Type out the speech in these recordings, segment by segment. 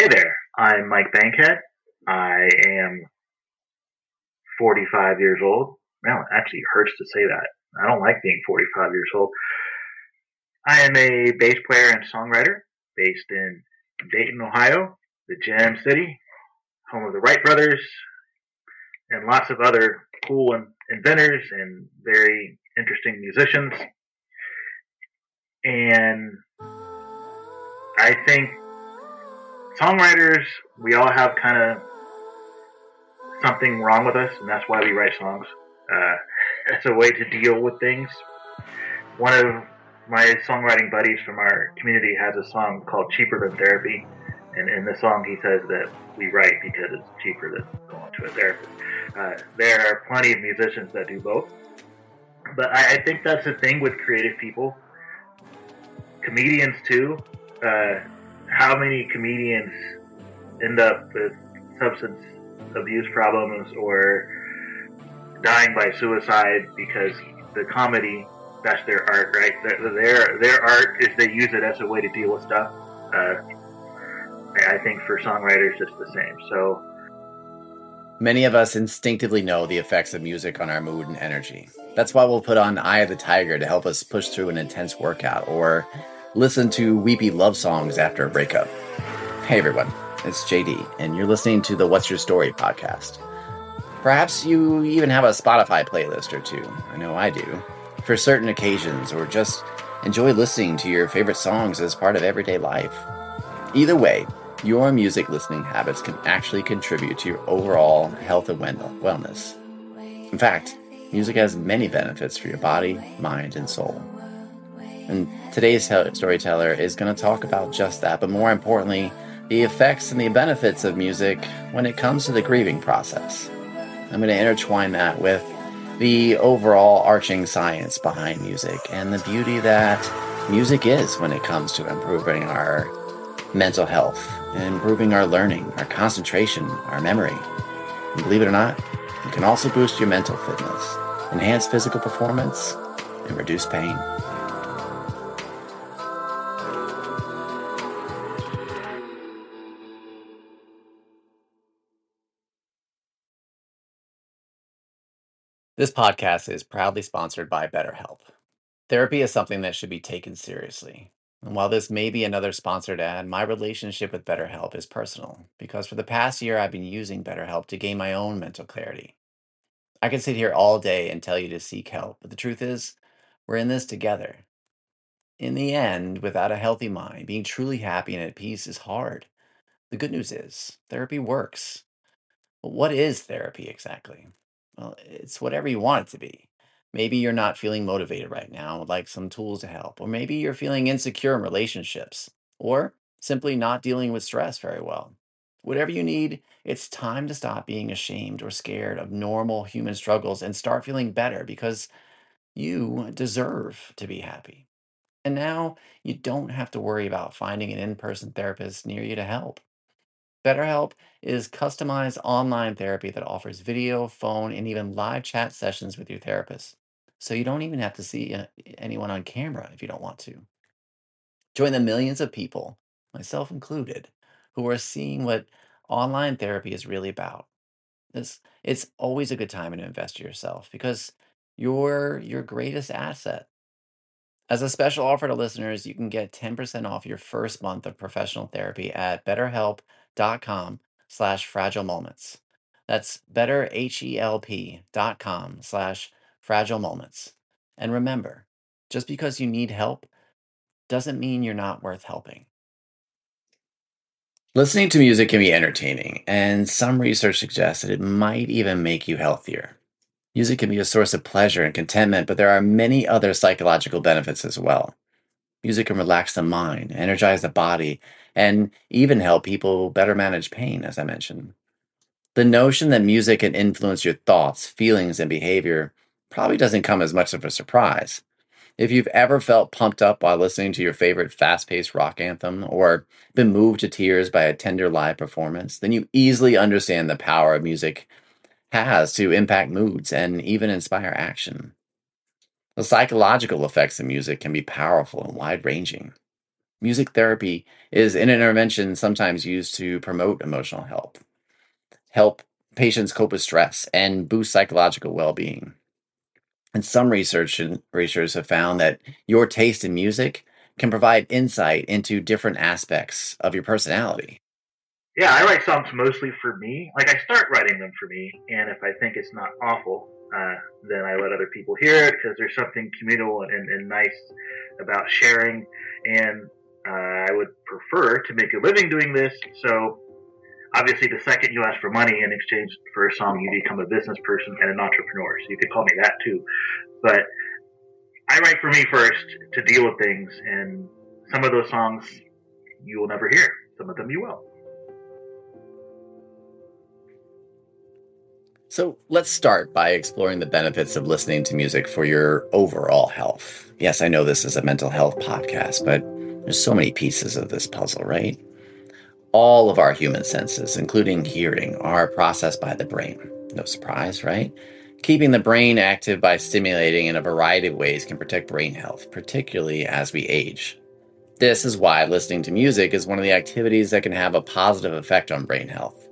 Hey there, I'm Mike Bankhead. I am 45 years old. Well, it actually hurts to say that. I don't like being 45 years old. I am a bass player and songwriter based in Dayton, Ohio, the Gem City, home of the Wright brothers, and lots of other cool inventors and very interesting musicians. And I think songwriters, we all have kind of something wrong with us, and that's why we write songs. Uh, it's a way to deal with things. One of my songwriting buddies from our community has a song called Cheaper Than Therapy. And in the song, he says that we write because it's cheaper than going to a therapist. Uh, there are plenty of musicians that do both. But I, I think that's the thing with creative people. Comedians, too. Uh, how many comedians end up with substance abuse problems or dying by suicide because the comedy that's their art, right? Their their, art is they use it as a way to deal with stuff. Uh, I think for songwriters it's the same. So many of us instinctively know the effects of music on our mood and energy. That's why we'll put on Eye of the Tiger to help us push through an intense workout or listen to weepy love songs after a breakup. Hey everyone, it's JD, and you're listening to the What's Your Story podcast. Perhaps you even have a Spotify playlist or two. I know I do. For certain occasions, or just enjoy listening to your favorite songs as part of everyday life. Either way, your music listening habits can actually contribute to your overall health and wellness. In fact, music has many benefits for your body, mind, and soul. And today's storyteller is going to talk about just that, but more importantly, the effects and the benefits of music when it comes to the grieving process. I'm going to intertwine that with the overall arching science behind music and the beauty that music is when it comes to improving our mental health, improving our learning, our concentration, our memory. And believe it or not, it can also boost your mental fitness, enhance physical performance, and reduce pain. This podcast is proudly sponsored by BetterHelp. Therapy is something that should be taken seriously. And while this may be another sponsored ad, my relationship with BetterHelp is personal because for the past year I've been using BetterHelp to gain my own mental clarity. I can sit here all day and tell you to seek help, but the truth is, we're in this together. In the end, without a healthy mind, being truly happy and at peace is hard. The good news is, therapy works. But what is therapy exactly? Well, it's whatever you want it to be. Maybe you're not feeling motivated right now, would like some tools to help. Or maybe you're feeling insecure in relationships, or simply not dealing with stress very well. Whatever you need, it's time to stop being ashamed or scared of normal human struggles and start feeling better because you deserve to be happy. And now you don't have to worry about finding an in person therapist near you to help. BetterHelp is customized online therapy that offers video, phone, and even live chat sessions with your therapist. So you don't even have to see uh, anyone on camera if you don't want to. Join the millions of people, myself included, who are seeing what online therapy is really about. It's, it's always a good time to invest in yourself because you're your greatest asset. As a special offer to listeners, you can get 10% off your first month of professional therapy at betterhelp.com slash fragile moments. That's betterhelp.com slash fragile moments. And remember, just because you need help doesn't mean you're not worth helping. Listening to music can be entertaining, and some research suggests that it might even make you healthier. Music can be a source of pleasure and contentment, but there are many other psychological benefits as well. Music can relax the mind, energize the body, and even help people better manage pain, as I mentioned. The notion that music can influence your thoughts, feelings, and behavior probably doesn't come as much of a surprise. If you've ever felt pumped up while listening to your favorite fast paced rock anthem or been moved to tears by a tender live performance, then you easily understand the power of music has to impact moods and even inspire action. The psychological effects of music can be powerful and wide ranging. Music therapy is an intervention sometimes used to promote emotional health, help patients cope with stress, and boost psychological well being. And some research researchers have found that your taste in music can provide insight into different aspects of your personality. Yeah, I write songs mostly for me. Like I start writing them for me, and if I think it's not awful, uh, then I let other people hear it because there's something communal and, and, nice about sharing. And uh, I would prefer to make a living doing this. So obviously, the second you ask for money in exchange for a song, you become a business person and an entrepreneur. So you could call me that too. But I write for me first to deal with things, and some of those songs you will never hear. Some of them you will. So let's start by exploring the benefits of listening to music for your overall health. Yes, I know this is a mental health podcast, but there's so many pieces of this puzzle, right? All of our human senses, including hearing, are processed by the brain. No surprise, right? Keeping the brain active by stimulating in a variety of ways can protect brain health, particularly as we age. This is why listening to music is one of the activities that can have a positive effect on brain health.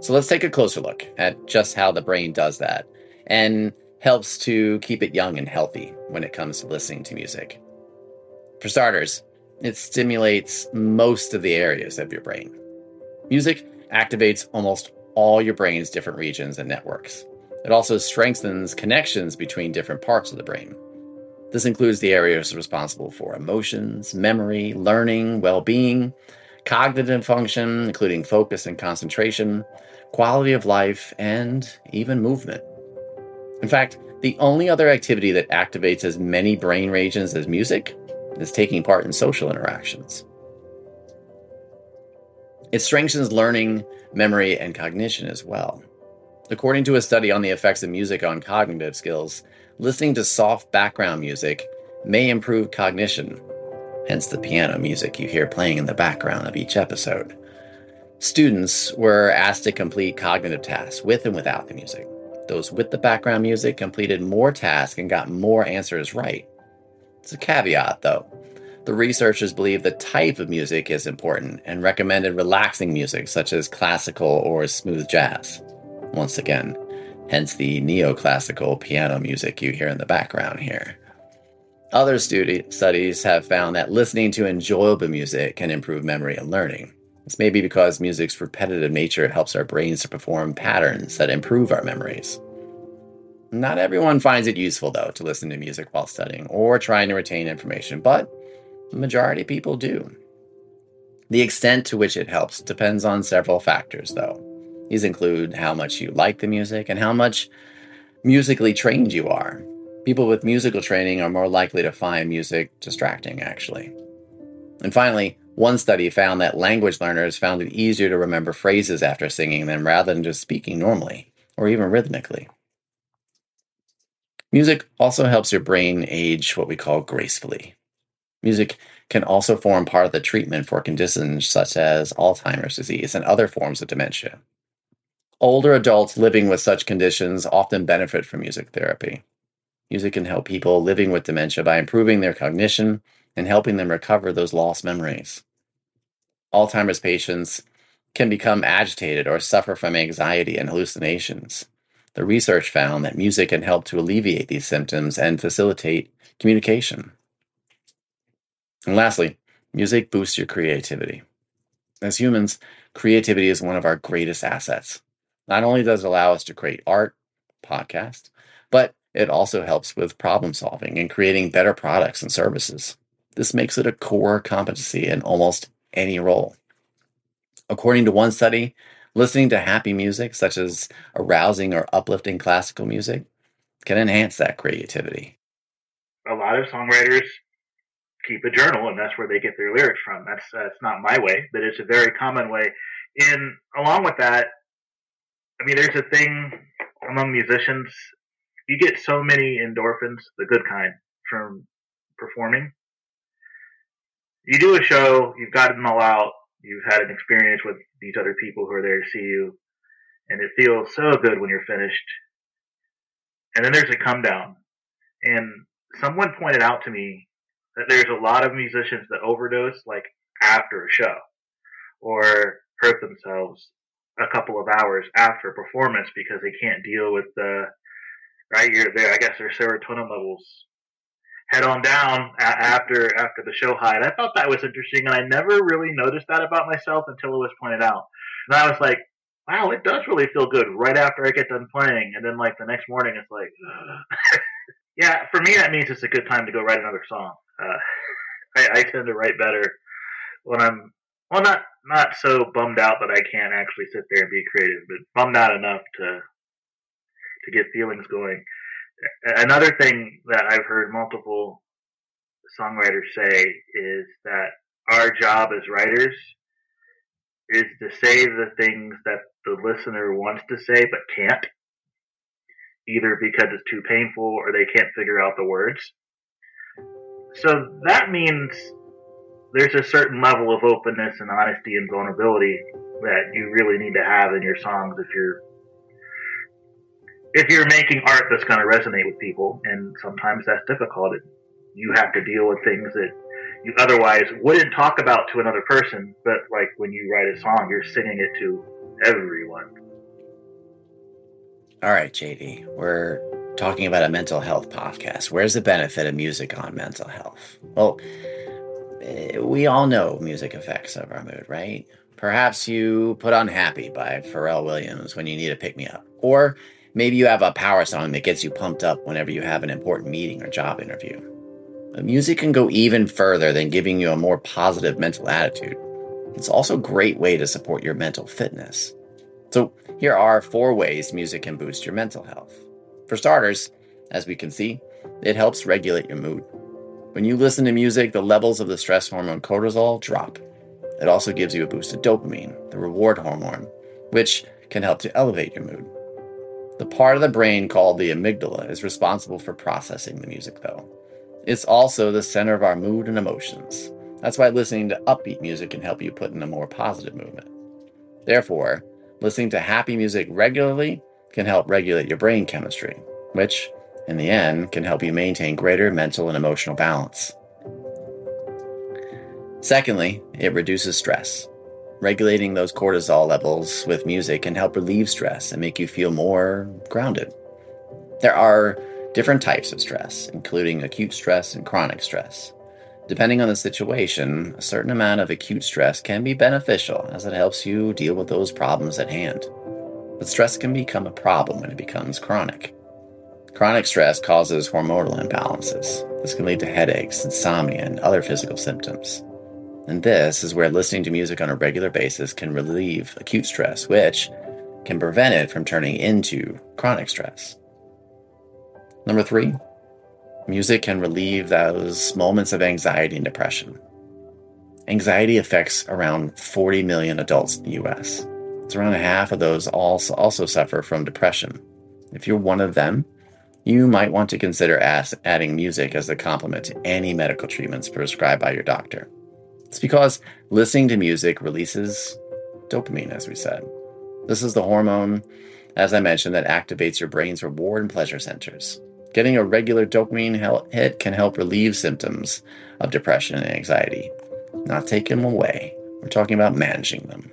So let's take a closer look at just how the brain does that and helps to keep it young and healthy when it comes to listening to music. For starters, it stimulates most of the areas of your brain. Music activates almost all your brain's different regions and networks. It also strengthens connections between different parts of the brain. This includes the areas responsible for emotions, memory, learning, well being, cognitive function, including focus and concentration, quality of life, and even movement. In fact, the only other activity that activates as many brain regions as music is taking part in social interactions. It strengthens learning, memory, and cognition as well. According to a study on the effects of music on cognitive skills, listening to soft background music may improve cognition, hence the piano music you hear playing in the background of each episode. Students were asked to complete cognitive tasks with and without the music. Those with the background music completed more tasks and got more answers right. It's a caveat, though. The researchers believe the type of music is important and recommended relaxing music such as classical or smooth jazz. Once again, hence the neoclassical piano music you hear in the background here. Other studi- studies have found that listening to enjoyable music can improve memory and learning. This may be because music's repetitive nature helps our brains to perform patterns that improve our memories. Not everyone finds it useful, though, to listen to music while studying or trying to retain information, but the majority of people do. The extent to which it helps depends on several factors, though. These include how much you like the music and how much musically trained you are. People with musical training are more likely to find music distracting, actually. And finally, one study found that language learners found it easier to remember phrases after singing them rather than just speaking normally or even rhythmically. Music also helps your brain age what we call gracefully. Music can also form part of the treatment for conditions such as Alzheimer's disease and other forms of dementia. Older adults living with such conditions often benefit from music therapy. Music can help people living with dementia by improving their cognition and helping them recover those lost memories. Alzheimer's patients can become agitated or suffer from anxiety and hallucinations. The research found that music can help to alleviate these symptoms and facilitate communication. And lastly, music boosts your creativity. As humans, creativity is one of our greatest assets. Not only does it allow us to create art, podcast, but it also helps with problem solving and creating better products and services. This makes it a core competency in almost any role. According to one study, listening to happy music, such as arousing or uplifting classical music, can enhance that creativity. A lot of songwriters keep a journal, and that's where they get their lyrics from. That's that's not my way, but it's a very common way. And along with that, I mean, there's a thing among musicians. You get so many endorphins, the good kind, from performing you do a show, you've got them all out, you've had an experience with these other people who are there to see you, and it feels so good when you're finished. And then there's a come down. And someone pointed out to me that there's a lot of musicians that overdose like after a show or hurt themselves a couple of hours after a performance because they can't deal with the right you're there i guess their serotonin levels head on down after after the show and i thought that was interesting and i never really noticed that about myself until it was pointed out. And i was like wow it does really feel good right after i get done playing. And then like the next morning it's like yeah for me that means it's a good time to go write another song. Uh, I, I tend to write better when i'm well not not so bummed out that I can't actually sit there and be creative, but bummed out enough to to get feelings going. Another thing that I've heard multiple songwriters say is that our job as writers is to say the things that the listener wants to say but can't, either because it's too painful or they can't figure out the words. So that means there's a certain level of openness and honesty and vulnerability that you really need to have in your songs if you're if you're making art that's going to resonate with people and sometimes that's difficult you have to deal with things that you otherwise wouldn't talk about to another person but like when you write a song you're singing it to everyone all right jd we're talking about a mental health podcast where's the benefit of music on mental health well Eh, we all know music effects of our mood, right? Perhaps you put on Happy by Pharrell Williams when you need to pick me up. Or maybe you have a power song that gets you pumped up whenever you have an important meeting or job interview. But music can go even further than giving you a more positive mental attitude. It's also a great way to support your mental fitness. So, here are four ways music can boost your mental health. For starters, as we can see, it helps regulate your mood. When you listen to music, the levels of the stress hormone cortisol drop. It also gives you a boost of dopamine, the reward hormone, which can help to elevate your mood. The part of the brain called the amygdala is responsible for processing the music, though. It's also the center of our mood and emotions. That's why listening to upbeat music can help you put in a more positive movement. Therefore, listening to happy music regularly can help regulate your brain chemistry, which in the end, can help you maintain greater mental and emotional balance. Secondly, it reduces stress. Regulating those cortisol levels with music can help relieve stress and make you feel more grounded. There are different types of stress, including acute stress and chronic stress. Depending on the situation, a certain amount of acute stress can be beneficial as it helps you deal with those problems at hand. But stress can become a problem when it becomes chronic. Chronic stress causes hormonal imbalances. This can lead to headaches, insomnia, and other physical symptoms. And this is where listening to music on a regular basis can relieve acute stress, which can prevent it from turning into chronic stress. Number three, music can relieve those moments of anxiety and depression. Anxiety affects around 40 million adults in the US. It's around half of those also, also suffer from depression. If you're one of them, you might want to consider adding music as a complement to any medical treatments prescribed by your doctor. It's because listening to music releases dopamine, as we said. This is the hormone, as I mentioned, that activates your brain's reward and pleasure centers. Getting a regular dopamine hit can help relieve symptoms of depression and anxiety, not take them away. We're talking about managing them.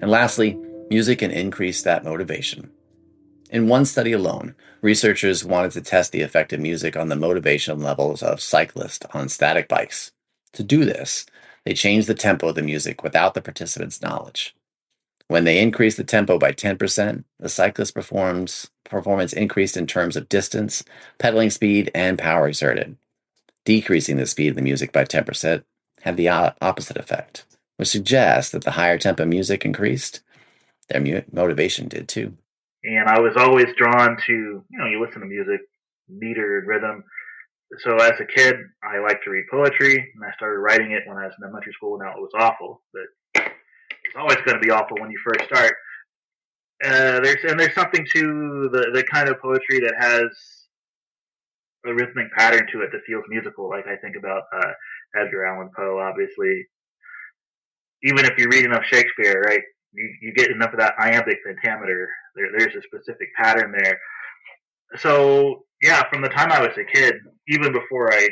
And lastly, music can increase that motivation. In one study alone, researchers wanted to test the effect of music on the motivation levels of cyclists on static bikes. To do this, they changed the tempo of the music without the participants' knowledge. When they increased the tempo by 10%, the cyclist performance increased in terms of distance, pedaling speed, and power exerted. Decreasing the speed of the music by 10% had the opposite effect, which suggests that the higher tempo music increased, their motivation did too. And I was always drawn to, you know, you listen to music, meter and rhythm. So as a kid, I liked to read poetry, and I started writing it when I was in elementary school. Now it was awful, but it's always going to be awful when you first start. Uh, there's and there's something to the the kind of poetry that has a rhythmic pattern to it that feels musical. Like I think about uh, Edgar Allan Poe, obviously. Even if you read enough Shakespeare, right, you, you get enough of that iambic pentameter there, there's a specific pattern there. So yeah, from the time I was a kid, even before I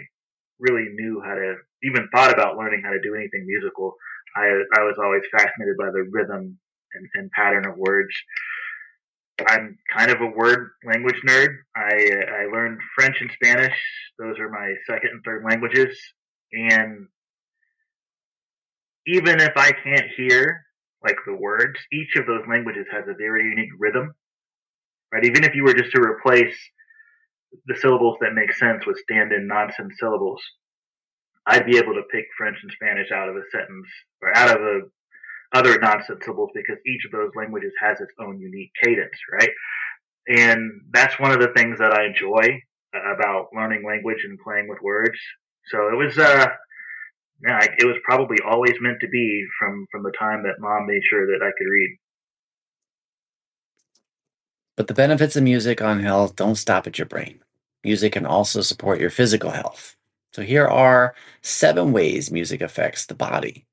really knew how to even thought about learning how to do anything musical. I I was always fascinated by the rhythm and, and pattern of words. I'm kind of a word language nerd. I I learned French and Spanish. Those are my second and third languages. And even if I can't hear like the words, each of those languages has a very unique rhythm. Right? Even if you were just to replace the syllables that make sense with stand-in nonsense syllables, I'd be able to pick French and Spanish out of a sentence or out of a other nonsense syllables because each of those languages has its own unique cadence, right? And that's one of the things that I enjoy about learning language and playing with words. So it was, uh, yeah, it was probably always meant to be from from the time that mom made sure that I could read. But the benefits of music on health don't stop at your brain. Music can also support your physical health. So here are seven ways music affects the body.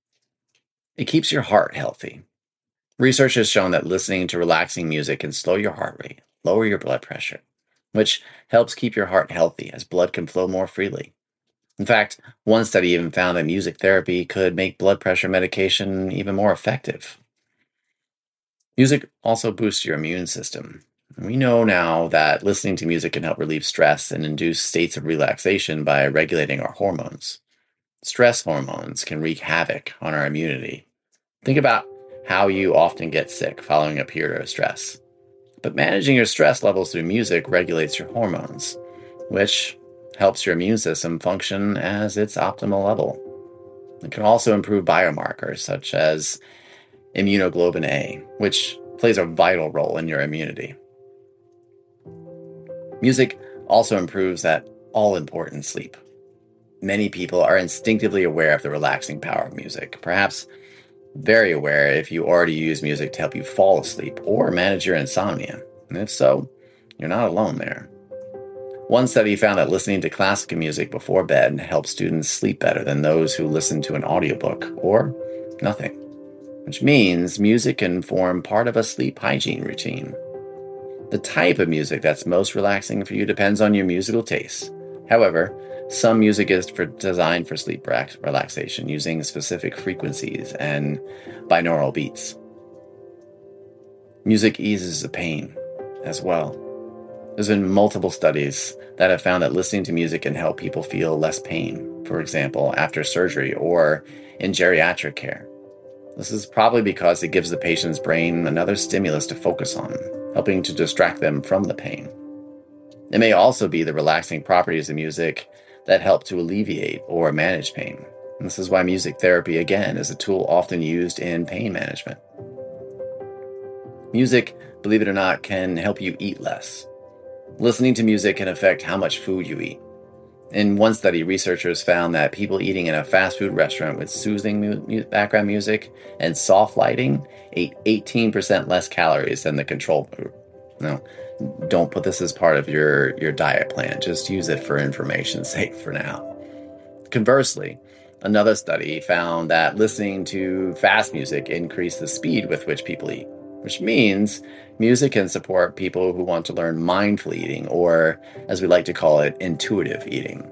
It keeps your heart healthy. Research has shown that listening to relaxing music can slow your heart rate, lower your blood pressure, which helps keep your heart healthy as blood can flow more freely. In fact, one study even found that music therapy could make blood pressure medication even more effective. Music also boosts your immune system. We know now that listening to music can help relieve stress and induce states of relaxation by regulating our hormones. Stress hormones can wreak havoc on our immunity. Think about how you often get sick following a period of stress. But managing your stress levels through music regulates your hormones, which helps your immune system function as its optimal level. It can also improve biomarkers such as immunoglobulin A, which plays a vital role in your immunity. Music also improves that all important sleep. Many people are instinctively aware of the relaxing power of music, perhaps very aware if you already use music to help you fall asleep or manage your insomnia. And if so, you're not alone there. One study found that listening to classical music before bed helps students sleep better than those who listen to an audiobook or nothing, which means music can form part of a sleep hygiene routine. The type of music that's most relaxing for you depends on your musical taste. However, some music is for, designed for sleep relaxation using specific frequencies and binaural beats. Music eases the pain as well. There's been multiple studies that have found that listening to music can help people feel less pain, for example, after surgery or in geriatric care. This is probably because it gives the patient's brain another stimulus to focus on, helping to distract them from the pain. It may also be the relaxing properties of music that help to alleviate or manage pain. This is why music therapy, again, is a tool often used in pain management. Music, believe it or not, can help you eat less. Listening to music can affect how much food you eat. In one study, researchers found that people eating in a fast food restaurant with soothing mu- background music and soft lighting ate 18% less calories than the control group. No, don't put this as part of your, your diet plan. Just use it for information's sake for now. Conversely, another study found that listening to fast music increased the speed with which people eat, which means Music can support people who want to learn mindful eating, or as we like to call it, intuitive eating.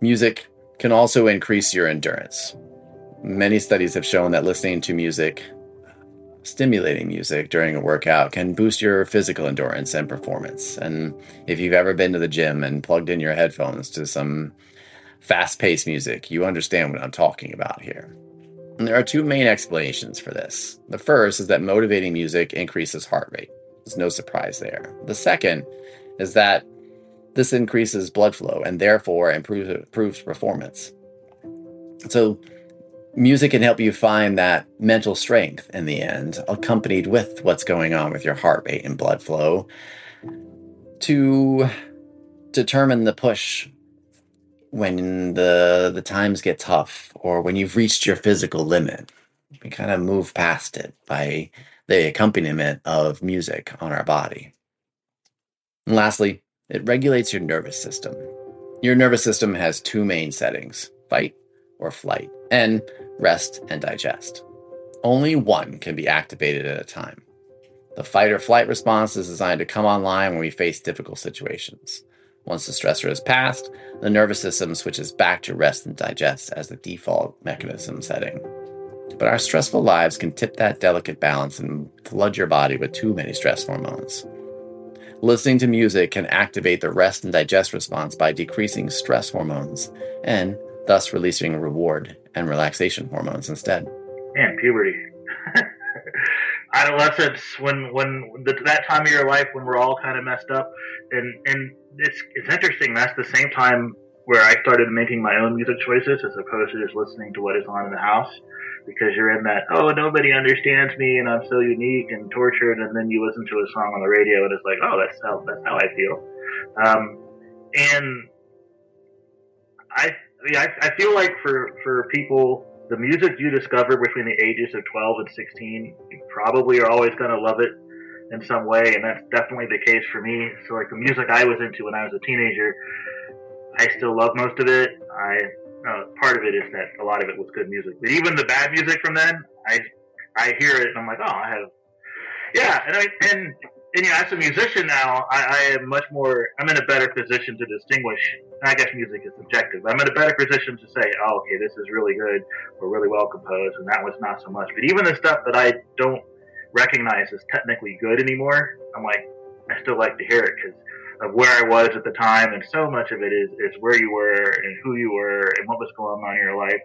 Music can also increase your endurance. Many studies have shown that listening to music, stimulating music during a workout, can boost your physical endurance and performance. And if you've ever been to the gym and plugged in your headphones to some fast paced music, you understand what I'm talking about here. And there are two main explanations for this. The first is that motivating music increases heart rate. There's no surprise there. The second is that this increases blood flow and therefore improves, improves performance. So, music can help you find that mental strength in the end, accompanied with what's going on with your heart rate and blood flow, to determine the push when the the times get tough or when you've reached your physical limit we kind of move past it by the accompaniment of music on our body. And lastly it regulates your nervous system. Your nervous system has two main settings fight or flight and rest and digest. Only one can be activated at a time. The fight or flight response is designed to come online when we face difficult situations Once the stressor is passed, the nervous system switches back to rest and digest as the default mechanism setting. But our stressful lives can tip that delicate balance and flood your body with too many stress hormones. Listening to music can activate the rest and digest response by decreasing stress hormones and thus releasing reward and relaxation hormones instead. Man, puberty. Adolescence, when when the, that time of your life when we're all kind of messed up, and and it's it's interesting. That's the same time where I started making my own music choices as opposed to just listening to what is on in the house because you're in that oh nobody understands me and I'm so unique and tortured and then you listen to a song on the radio and it's like oh that's how that's how I feel um, and I, I I feel like for for people the music you discover between the ages of 12 and 16 you probably are always going to love it in some way and that's definitely the case for me so like the music I was into when I was a teenager I still love most of it I uh, part of it is that a lot of it was good music. But even the bad music from then, I I hear it and I'm like, oh, I have, yeah, and I and and know, as a musician now, I, I am much more. I'm in a better position to distinguish. I guess music is subjective. I'm in a better position to say, oh, okay, this is really good or really well composed, and that was not so much. But even the stuff that I don't recognize as technically good anymore, I'm like, I still like to hear it because of where I was at the time, and so much of it is, is where you were and who you were and what was going on in your life.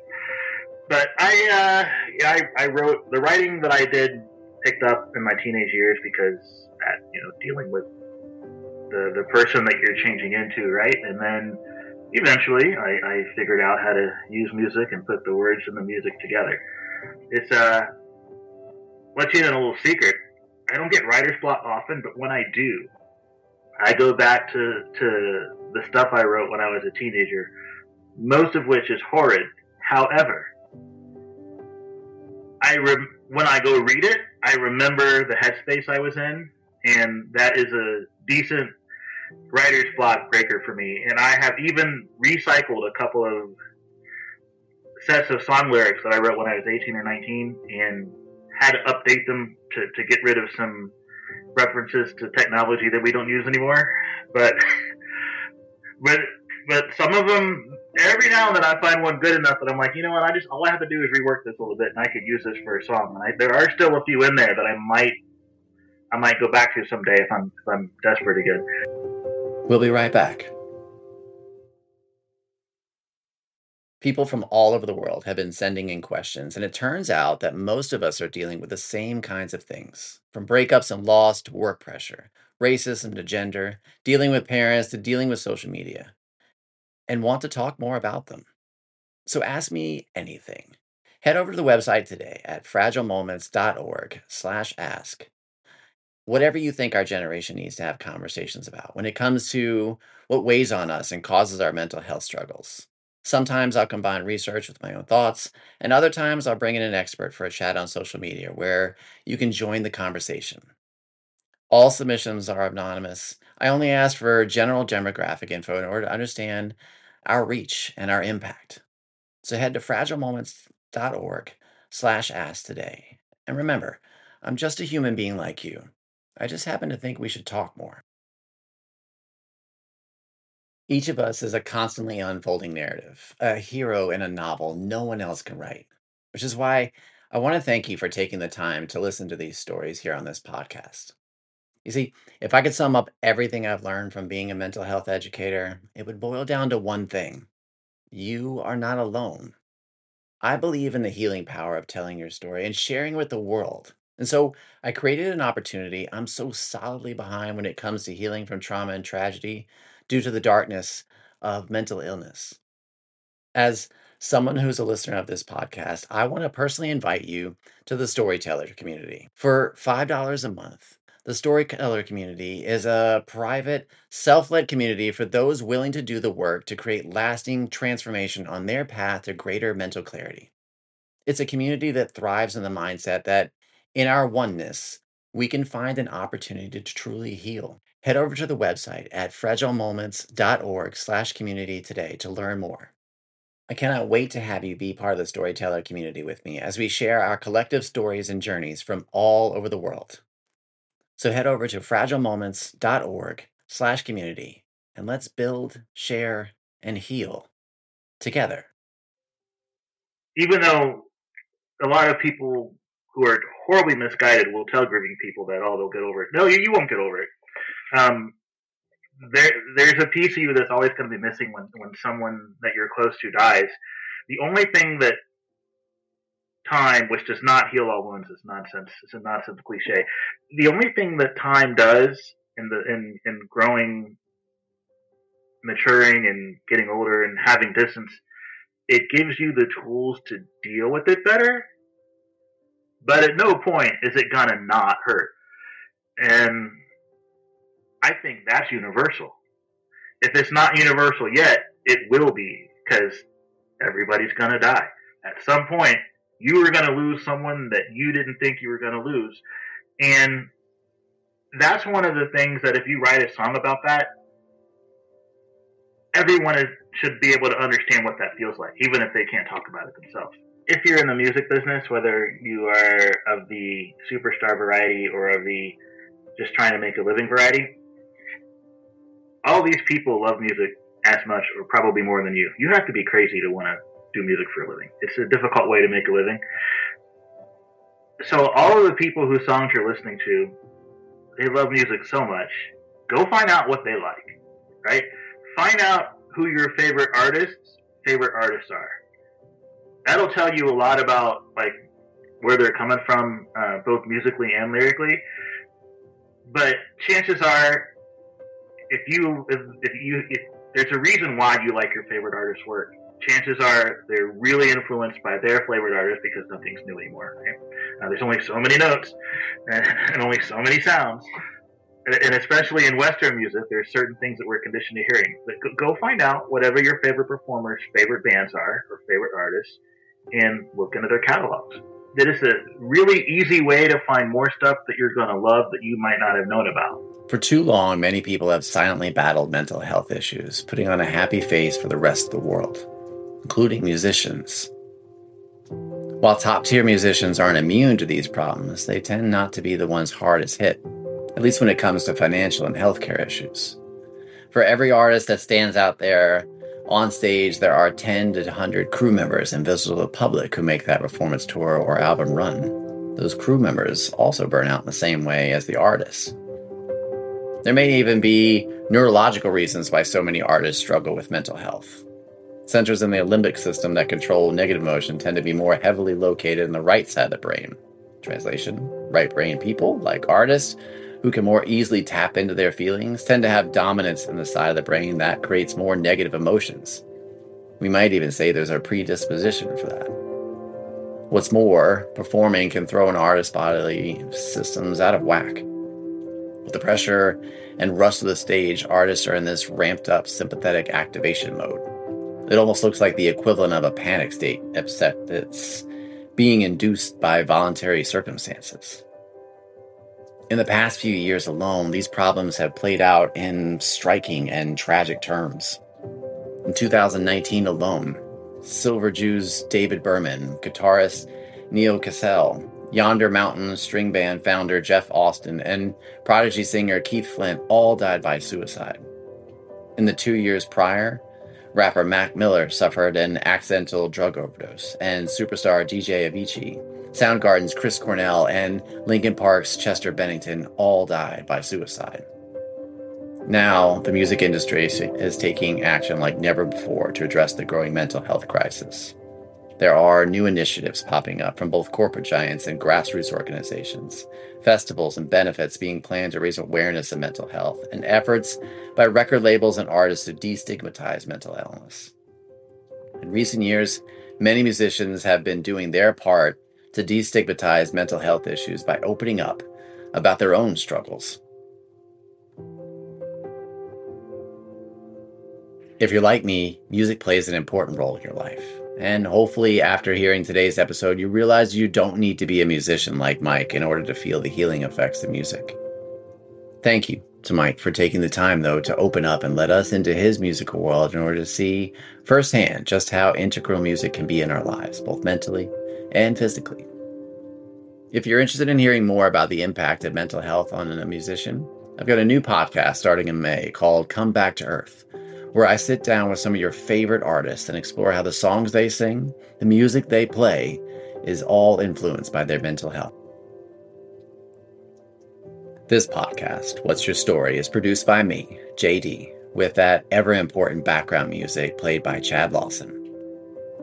But I, uh, yeah, I, I wrote the writing that I did picked up in my teenage years because you know dealing with the the person that you're changing into, right? And then eventually, I, I figured out how to use music and put the words and the music together. It's uh, let you in a little secret. I don't get writer's block often, but when I do, I go back to, to the stuff I wrote when I was a teenager, most of which is horrid. However, I rem- when I go read it, I remember the headspace I was in, and that is a decent writer's block breaker for me. And I have even recycled a couple of sets of song lyrics that I wrote when I was 18 or 19 and had to update them to, to get rid of some references to technology that we don't use anymore. But but but some of them, every now and then, I find one good enough that I'm like, you know what? I just all I have to do is rework this a little bit, and I could use this for a song. And I, there are still a few in there that I might I might go back to someday if I'm if I'm desperate again. We'll be right back. People from all over the world have been sending in questions, and it turns out that most of us are dealing with the same kinds of things from breakups and loss to work pressure, racism to gender, dealing with parents to dealing with social media, and want to talk more about them. So ask me anything. Head over to the website today at fragilemoments.org/ask. Whatever you think our generation needs to have conversations about when it comes to what weighs on us and causes our mental health struggles. Sometimes I'll combine research with my own thoughts, and other times I'll bring in an expert for a chat on social media where you can join the conversation. All submissions are anonymous. I only ask for general demographic info in order to understand our reach and our impact. So head to fragilemoments.org slash ask today. And remember, I'm just a human being like you. I just happen to think we should talk more. Each of us is a constantly unfolding narrative, a hero in a novel no one else can write, which is why I want to thank you for taking the time to listen to these stories here on this podcast. You see, if I could sum up everything I've learned from being a mental health educator, it would boil down to one thing you are not alone. I believe in the healing power of telling your story and sharing with the world. And so I created an opportunity I'm so solidly behind when it comes to healing from trauma and tragedy due to the darkness of mental illness. As someone who's a listener of this podcast, I want to personally invite you to the Storyteller community. For $5 a month, the Storyteller community is a private, self led community for those willing to do the work to create lasting transformation on their path to greater mental clarity. It's a community that thrives in the mindset that in our oneness, we can find an opportunity to truly heal. Head over to the website at fragilemoments.org slash community today to learn more. I cannot wait to have you be part of the storyteller community with me as we share our collective stories and journeys from all over the world. So head over to fragilemoments.org slash community and let's build, share, and heal together. Even though a lot of people who are horribly misguided will tell grieving people that, oh, they'll get over it. No, you, you won't get over it. Um, there, there's a piece of you that's always going to be missing when, when someone that you're close to dies. The only thing that time, which does not heal all wounds, is nonsense. It's a nonsense cliche. The only thing that time does in the in in growing, maturing, and getting older and having distance, it gives you the tools to deal with it better. But at no point is it gonna not hurt. And I think that's universal. If it's not universal yet, it will be because everybody's gonna die. At some point, you are going to lose someone that you didn't think you were going to lose. And that's one of the things that if you write a song about that, everyone is, should be able to understand what that feels like, even if they can't talk about it themselves. If you're in the music business, whether you are of the superstar variety or of the just trying to make a living variety, all these people love music as much or probably more than you. You have to be crazy to want to do music for a living. It's a difficult way to make a living. So all of the people whose songs you're listening to, they love music so much. Go find out what they like, right? Find out who your favorite artists, favorite artists are. That'll tell you a lot about like where they're coming from, uh, both musically and lyrically. But chances are, if you if, if you if there's a reason why you like your favorite artist's work chances are they're really influenced by their flavored artist because nothing's new anymore. Right? There's only so many notes and, only so many sounds. And, especially in Western music, there's certain things that we're conditioned to hearing. But go find out whatever your favorite performers' favorite bands are or favorite artists, and look into their catalogs. That is a really easy way to find more stuff that you're going to love that you might not have known about. For too long, many people have silently battled mental health issues, putting on a happy face for the rest of the world including musicians. While top tier musicians aren't immune to these problems, they tend not to be the ones hardest hit, at least when it comes to financial and healthcare issues. For every artist that stands out there on stage, there are 10 to 100 crew members and visible to the public who make that performance tour or album run. Those crew members also burn out in the same way as the artists. There may even be neurological reasons why so many artists struggle with mental health. Centers in the limbic system that control negative emotion tend to be more heavily located in the right side of the brain. Translation Right brain people, like artists, who can more easily tap into their feelings, tend to have dominance in the side of the brain that creates more negative emotions. We might even say there's a predisposition for that. What's more, performing can throw an artist's bodily systems out of whack. With the pressure and rush of the stage, artists are in this ramped up sympathetic activation mode. It almost looks like the equivalent of a panic state, except it's being induced by voluntary circumstances. In the past few years alone, these problems have played out in striking and tragic terms. In 2019 alone, Silver Jews David Berman, guitarist Neal Casal, Yonder Mountain String Band founder Jeff Austin, and Prodigy singer Keith Flint all died by suicide. In the two years prior, Rapper Mac Miller suffered an accidental drug overdose, and superstar DJ Avicii, Soundgarden's Chris Cornell, and Linkin Park's Chester Bennington all died by suicide. Now, the music industry is taking action like never before to address the growing mental health crisis. There are new initiatives popping up from both corporate giants and grassroots organizations, festivals and benefits being planned to raise awareness of mental health, and efforts by record labels and artists to destigmatize mental illness. In recent years, many musicians have been doing their part to destigmatize mental health issues by opening up about their own struggles. If you're like me, music plays an important role in your life. And hopefully, after hearing today's episode, you realize you don't need to be a musician like Mike in order to feel the healing effects of music. Thank you to Mike for taking the time, though, to open up and let us into his musical world in order to see firsthand just how integral music can be in our lives, both mentally and physically. If you're interested in hearing more about the impact of mental health on a musician, I've got a new podcast starting in May called Come Back to Earth, where I sit down with some of your favorite artists and explore how the songs they sing, the music they play, is all influenced by their mental health. This podcast, What's Your Story, is produced by me, JD, with that ever important background music played by Chad Lawson.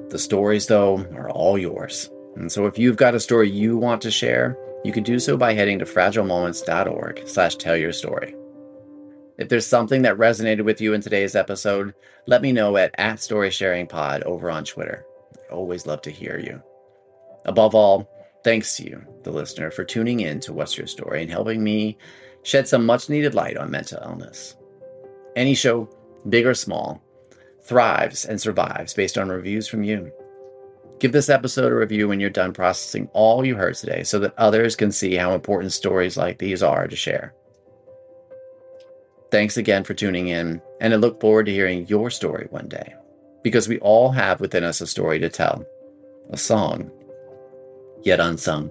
The stories, though, are all yours. And so if you've got a story you want to share, you can do so by heading to fragilemoments.org slash tell your story. If there's something that resonated with you in today's episode, let me know at, at StorySharingPod over on Twitter. I always love to hear you. Above all, thanks to you, the listener, for tuning in to What's Your Story and helping me shed some much needed light on mental illness. Any show, big or small, thrives and survives based on reviews from you. Give this episode a review when you're done processing all you heard today so that others can see how important stories like these are to share. Thanks again for tuning in, and I look forward to hearing your story one day. Because we all have within us a story to tell, a song yet unsung.